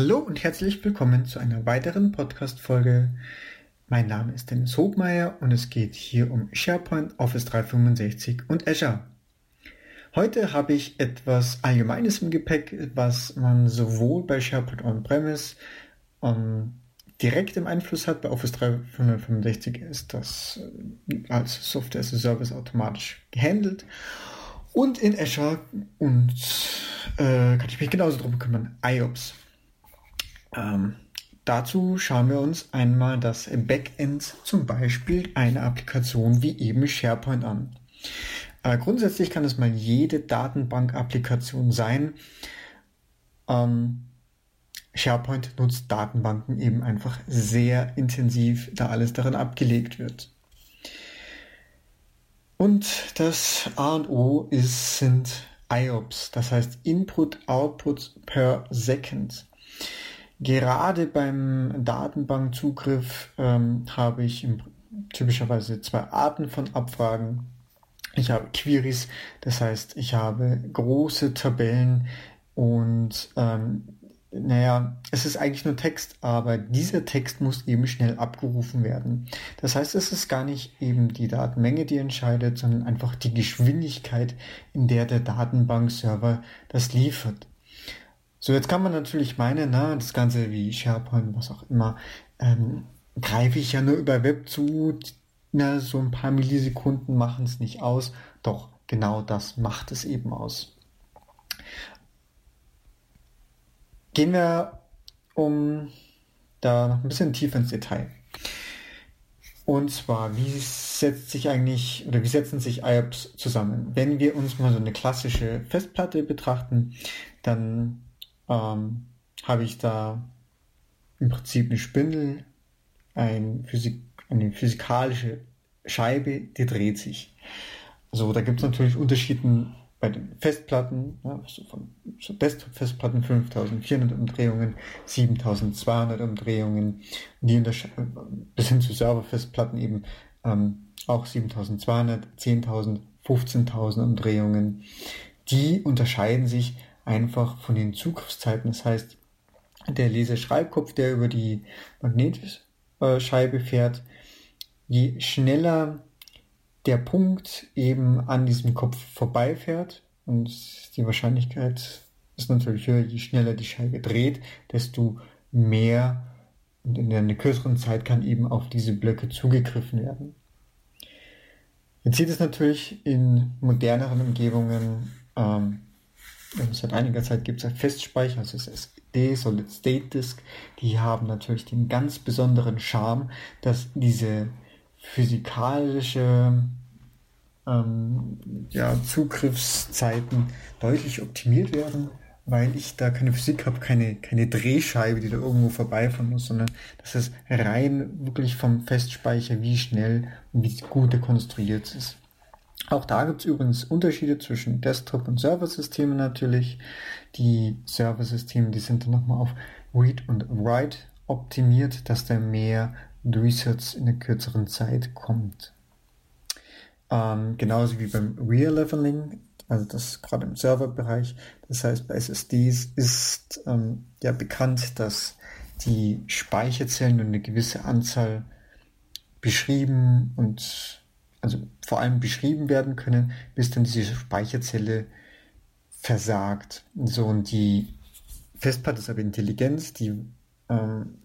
Hallo und herzlich willkommen zu einer weiteren Podcast-Folge. Mein Name ist Dennis Hobmeier und es geht hier um SharePoint, Office 365 und Azure. Heute habe ich etwas Allgemeines im Gepäck, was man sowohl bei SharePoint On-Premise um, ähm, direkt im Einfluss hat. Bei Office 365 ist das äh, als Software as a Service automatisch gehandelt. Und in Azure und äh, kann ich mich genauso drum kümmern. IOPS. Ähm, dazu schauen wir uns einmal das Backend zum Beispiel einer Applikation wie eben SharePoint an. Äh, grundsätzlich kann es mal jede Datenbank-Applikation sein. Ähm, SharePoint nutzt Datenbanken eben einfach sehr intensiv, da alles darin abgelegt wird. Und das A und O ist, sind IOPS, das heißt Input Output per Second. Gerade beim Datenbankzugriff ähm, habe ich im, typischerweise zwei Arten von Abfragen. Ich habe Queries, das heißt, ich habe große Tabellen und ähm, naja, es ist eigentlich nur Text, aber dieser Text muss eben schnell abgerufen werden. Das heißt, es ist gar nicht eben die Datenmenge, die entscheidet, sondern einfach die Geschwindigkeit, in der der Datenbankserver das liefert. So, jetzt kann man natürlich meinen, na, das Ganze wie SharePoint, was auch immer, ähm, greife ich ja nur über Web zu, na, so ein paar Millisekunden machen es nicht aus. Doch, genau das macht es eben aus. Gehen wir um da noch ein bisschen tiefer ins Detail. Und zwar, wie setzt sich eigentlich oder wie setzen sich IOPS zusammen? Wenn wir uns mal so eine klassische Festplatte betrachten, dann ähm, habe ich da im Prinzip eine Spindel, ein Physik, eine physikalische Scheibe, die dreht sich. So, da gibt es natürlich Unterschiede bei den Festplatten, ja, so von so Desktop-Festplatten 5400 Umdrehungen, 7200 Umdrehungen, die bis hin zu Server-Festplatten eben ähm, auch 7200, 10.000, 15.000 Umdrehungen. Die unterscheiden sich einfach von den Zugriffszeiten. Das heißt, der Leseschreibkopf, der über die Magnetscheibe fährt, je schneller der Punkt eben an diesem Kopf vorbeifährt und die Wahrscheinlichkeit ist natürlich höher, je schneller die Scheibe dreht, desto mehr und in einer kürzeren Zeit kann eben auf diese Blöcke zugegriffen werden. Jetzt sieht es natürlich in moderneren Umgebungen ähm, Seit einiger Zeit gibt es ja Festspeicher, also SSD, Solid State Disk. Die haben natürlich den ganz besonderen Charme, dass diese physikalische ähm, ja, Zugriffszeiten deutlich optimiert werden, weil ich da keine Physik habe, keine, keine Drehscheibe, die da irgendwo vorbeifahren muss, sondern das ist rein wirklich vom Festspeicher, wie schnell und wie gut der konstruiert ist. Auch da gibt es übrigens Unterschiede zwischen Desktop- und Serversystemen natürlich. Die Serversysteme, die sind dann nochmal auf Read und Write optimiert, dass da mehr Resets in der kürzeren Zeit kommt. Ähm, genauso wie beim Real Leveling, also das gerade im Serverbereich. Das heißt, bei SSDs ist ähm, ja bekannt, dass die Speicherzellen nur eine gewisse Anzahl beschrieben und also vor allem beschrieben werden können, bis dann diese Speicherzelle versagt. So, und die Festplatte ist aber Intelligenz, die ähm,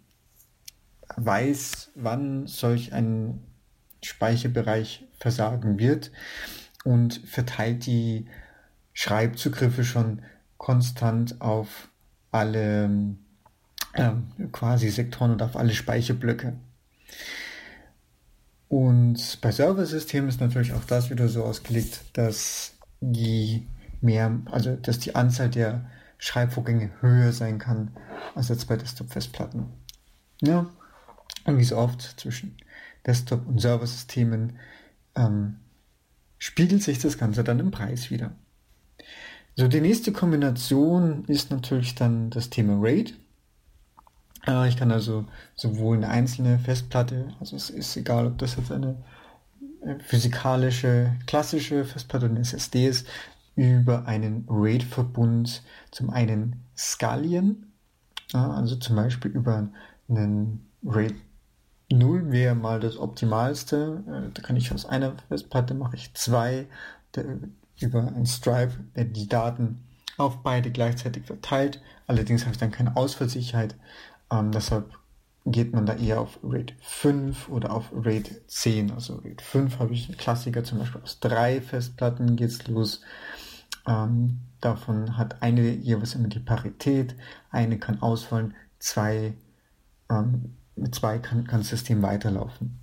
weiß, wann solch ein Speicherbereich versagen wird und verteilt die Schreibzugriffe schon konstant auf alle ähm, quasi Sektoren und auf alle Speicherblöcke. Und bei Serversystemen ist natürlich auch das wieder so ausgelegt, dass die mehr, also dass die Anzahl der Schreibvorgänge höher sein kann als jetzt bei Desktop-Festplatten. Ja, und wie so oft zwischen Desktop- und Serversystemen ähm, spiegelt sich das Ganze dann im Preis wieder. So, die nächste Kombination ist natürlich dann das Thema RAID. Äh, ich kann also sowohl eine einzelne Festplatte, also es ist egal, ob das jetzt eine äh, physikalische, klassische Festplatte oder eine SSD ist, über einen RAID-Verbund zum einen skalieren Also zum Beispiel über einen RAID 0 wäre mal das Optimalste. Äh, da kann ich aus einer Festplatte mache ich zwei über ein Stripe die Daten auf beide gleichzeitig verteilt. Allerdings habe ich dann keine Ausfallsicherheit. Ähm, deshalb geht man da eher auf RAID 5 oder auf RAID 10. Also RAID 5 habe ich einen Klassiker, zum Beispiel aus drei Festplatten geht's los. Ähm, davon hat eine jeweils immer die Parität, eine kann ausfallen, zwei, ähm, mit zwei kann, kann das System weiterlaufen.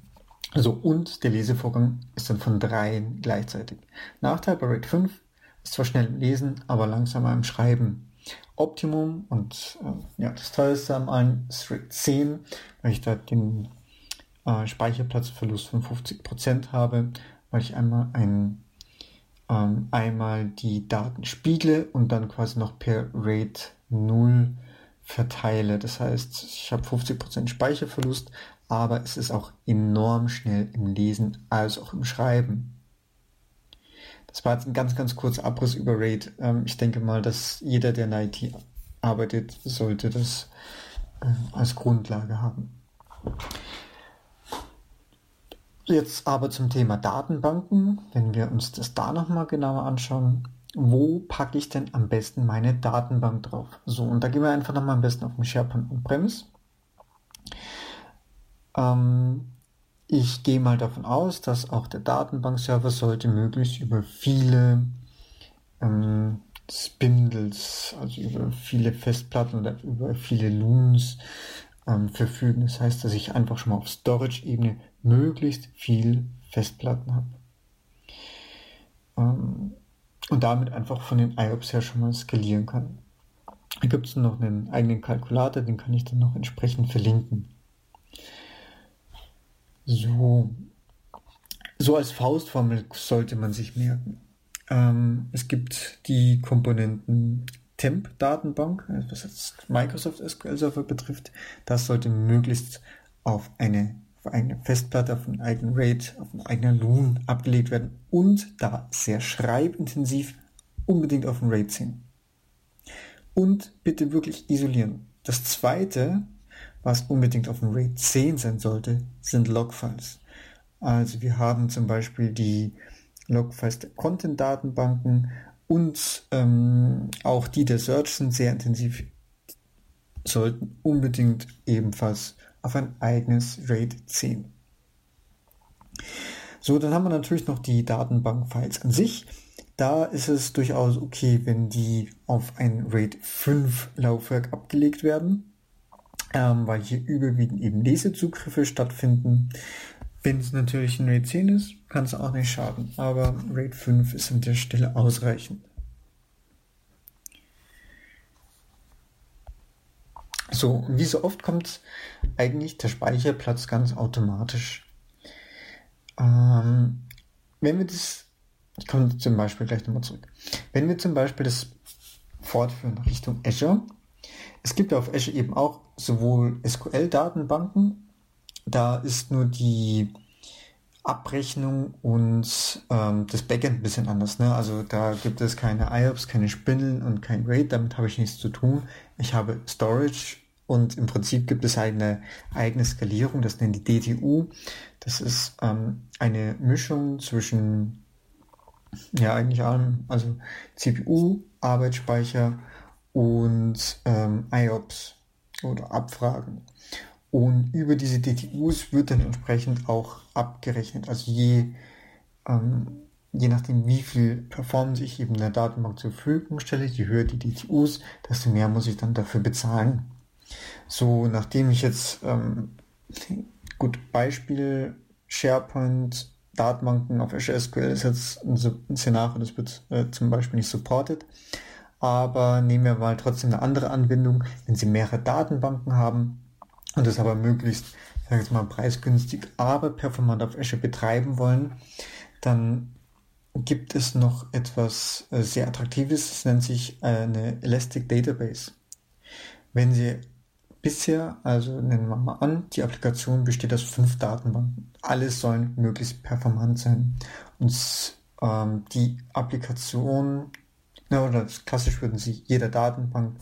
Also und der Lesevorgang ist dann von dreien gleichzeitig. Nachteil bei RAID 5 ist zwar schnell im Lesen, aber langsamer im Schreiben. Optimum und äh, ja, das teuerste am allen ist RAID 10, weil ich da den äh, Speicherplatzverlust von 50% habe, weil ich einmal ein ähm, einmal die Daten spiegle und dann quasi noch per RAID 0 verteile. Das heißt, ich habe 50% Speicherverlust, aber es ist auch enorm schnell im Lesen als auch im Schreiben. Das war jetzt ein ganz, ganz kurzer Abriss über RAID. Ähm, ich denke mal, dass jeder, der in IT arbeitet, sollte das äh, als Grundlage haben. Jetzt aber zum Thema Datenbanken, wenn wir uns das da nochmal genauer anschauen. Wo packe ich denn am besten meine Datenbank drauf? So, und da gehen wir einfach nochmal am besten auf den SharePoint On-Premise. Ähm, ich gehe mal davon aus, dass auch der Datenbankserver sollte möglichst über viele ähm, Spindles, also über viele Festplatten oder über viele Loons ähm, verfügen. Das heißt, dass ich einfach schon mal auf Storage-Ebene möglichst viel Festplatten habe. Ähm, und damit einfach von den IOPS her schon mal skalieren kann. Da gibt es noch einen eigenen Kalkulator, den kann ich dann noch entsprechend verlinken. So, so als Faustformel sollte man sich merken. Ähm, es gibt die Komponenten Temp-Datenbank, was jetzt Microsoft SQL Server betrifft. Das sollte möglichst auf eine, auf eine Festplatte, auf einen eigenen RAID, auf einen eigenen Loon abgelegt werden und da sehr schreibintensiv unbedingt auf den RAID 10. Und bitte wirklich isolieren. Das zweite was unbedingt auf dem RAID 10 sein sollte, sind Logfiles. Also wir haben zum Beispiel die Logfiles der Content-Datenbanken und ähm, auch die der Search sind sehr intensiv, sollten unbedingt ebenfalls auf ein eigenes RAID 10. So, dann haben wir natürlich noch die Datenbank-Files an sich. Da ist es durchaus okay, wenn die auf ein RAID 5 Laufwerk abgelegt werden ähm, weil hier überwiegend eben Lesezugriffe stattfinden. Wenn es natürlich ein RAID 10 ist, kann es auch nicht schaden, aber RAID 5 ist an der Stelle ausreichend. So, wie so oft kommt eigentlich der Speicherplatz ganz automatisch. Ähm, wenn wir das, ich komme zum Beispiel gleich nochmal zurück. Wenn wir zum Beispiel das fortführen Richtung Azure, es gibt auf Azure eben auch sowohl SQL-Datenbanken, da ist nur die Abrechnung und ähm, das Backend ein bisschen anders. Ne? Also da gibt es keine IOPS, keine Spindeln und kein RAID, damit habe ich nichts zu tun. Ich habe Storage und im Prinzip gibt es eine eigene Skalierung, das nennt die DTU. Das ist ähm, eine Mischung zwischen, ja eigentlich allem, also CPU, Arbeitsspeicher und ähm, IOPS oder Abfragen. Und über diese DTUs wird dann entsprechend auch abgerechnet. Also je, ähm, je nachdem, wie viel Performance ich eben der Datenbank zur Verfügung stelle, je höher die DTUs, desto mehr muss ich dann dafür bezahlen. So, nachdem ich jetzt, ähm, gut, Beispiel SharePoint, Datenbanken auf SQL ist jetzt ein, Szenario, das wird äh, zum Beispiel nicht supported aber nehmen wir mal trotzdem eine andere Anwendung, wenn Sie mehrere Datenbanken haben und das aber möglichst, ich sage jetzt mal, preisgünstig, aber performant auf Azure betreiben wollen, dann gibt es noch etwas äh, sehr Attraktives, das nennt sich eine Elastic Database. Wenn Sie bisher, also nennen wir mal an, die Applikation besteht aus fünf Datenbanken. Alles sollen möglichst performant sein. Und ähm, die Applikation ja, oder klassisch würden Sie jeder Datenbank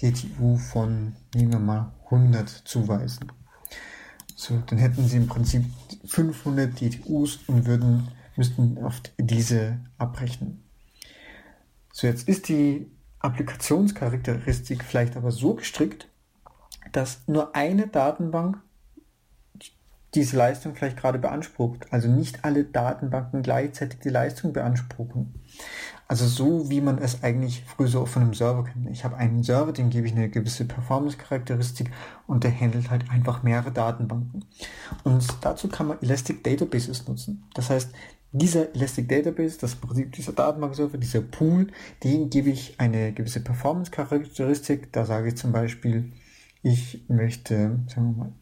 DTU von, nehmen wir mal, 100 zuweisen. So, dann hätten sie im Prinzip 500 DTUs und würden, müssten auf diese abrechnen. So, jetzt ist die Applikationscharakteristik vielleicht aber so gestrickt, dass nur eine Datenbank diese Leistung vielleicht gerade beansprucht. Also nicht alle Datenbanken gleichzeitig die Leistung beanspruchen. Also so, wie man es eigentlich früher so von einem Server kennt. Ich habe einen Server, dem gebe ich eine gewisse Performance-Charakteristik und der handelt halt einfach mehrere Datenbanken. Und dazu kann man Elastic Databases nutzen. Das heißt, dieser Elastic Database, das Prinzip dieser Datenbankserver, dieser Pool, den gebe ich eine gewisse Performance-Charakteristik. Da sage ich zum Beispiel, ich möchte, sagen wir mal,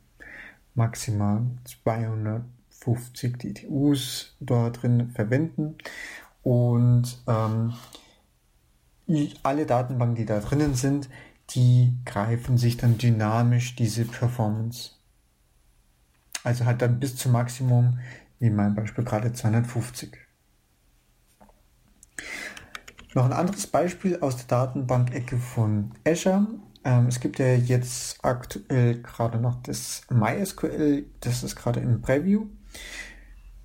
maximal 250 DTUs dort drin verwenden und ähm, alle Datenbanken, die da drinnen sind, die greifen sich dann dynamisch diese Performance. Also halt dann bis zum Maximum, wie in meinem Beispiel gerade 250. Noch ein anderes Beispiel aus der Datenbank-Ecke von Azure. Ähm, es gibt ja jetzt aktuell gerade noch das MySQL, das ist gerade im Preview.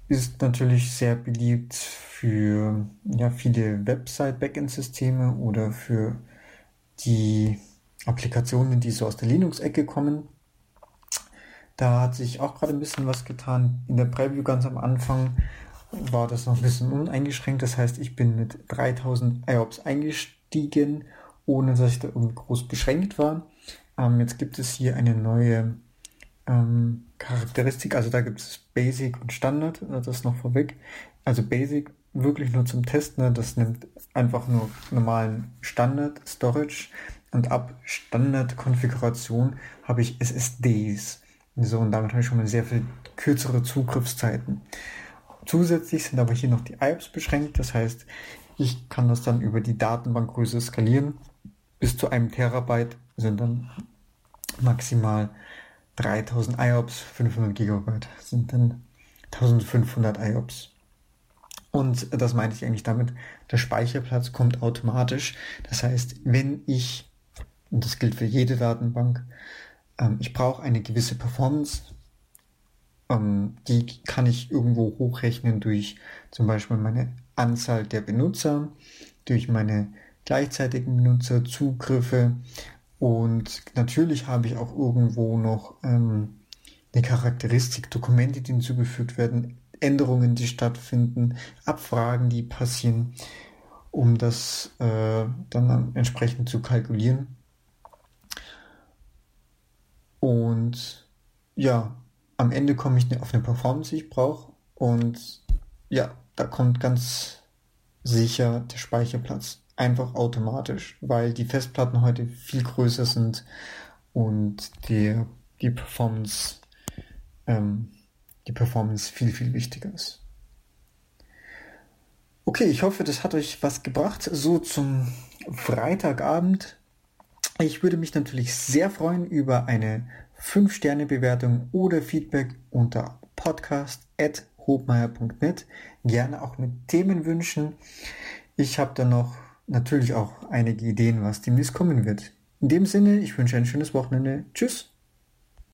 Ist natürlich sehr beliebt für ja, viele Website-Backend-Systeme oder für die Applikationen, die so aus der Linux-Ecke kommen. Da hat sich auch gerade ein bisschen was getan. In der Preview ganz am Anfang war das noch ein bisschen uneingeschränkt. Das heißt, ich bin mit 3000 IOPS eingestiegen ohne dass ich da irgendwie groß beschränkt war. Ähm, jetzt gibt es hier eine neue ähm, Charakteristik, also da gibt es Basic und Standard, äh, das noch vorweg. Also Basic wirklich nur zum Testen, ne? das nimmt einfach nur normalen Standard Storage und ab Standard-Konfiguration habe ich SSDs. So, und damit habe ich schon mal sehr viel kürzere Zugriffszeiten. Zusätzlich sind aber hier noch die IOPS beschränkt, das heißt, ich kann das dann über die Datenbankgröße skalieren bis zu einem Terabyte sind dann maximal 3000 IOPS, 500 Gigabyte sind dann 1500 IOPS. Und das meinte ich eigentlich damit, der Speicherplatz kommt automatisch. Das heißt, wenn ich, und das gilt für jede Datenbank, ähm, ich brauche eine gewisse Performance, ähm, die kann ich irgendwo hochrechnen durch zum Beispiel meine Anzahl der Benutzer, durch meine gleichzeitigen Benutzerzugriffe und natürlich habe ich auch irgendwo noch ähm, eine Charakteristik, Dokumente, die hinzugefügt werden, Änderungen, die stattfinden, Abfragen, die passieren, um das äh, dann entsprechend zu kalkulieren. Und ja, am Ende komme ich auf eine Performance, die ich brauche. Und ja, da kommt ganz sicher der Speicherplatz einfach automatisch, weil die Festplatten heute viel größer sind und die, die Performance, ähm, die Performance viel, viel wichtiger ist. Okay, ich hoffe, das hat euch was gebracht, so zum Freitagabend. Ich würde mich natürlich sehr freuen über eine 5-Sterne-Bewertung oder Feedback unter podcast.hobmeier.net. Gerne auch mit Themenwünschen. Ich habe da noch natürlich auch einige Ideen, was demnächst kommen wird. In dem Sinne, ich wünsche ein schönes Wochenende. Tschüss.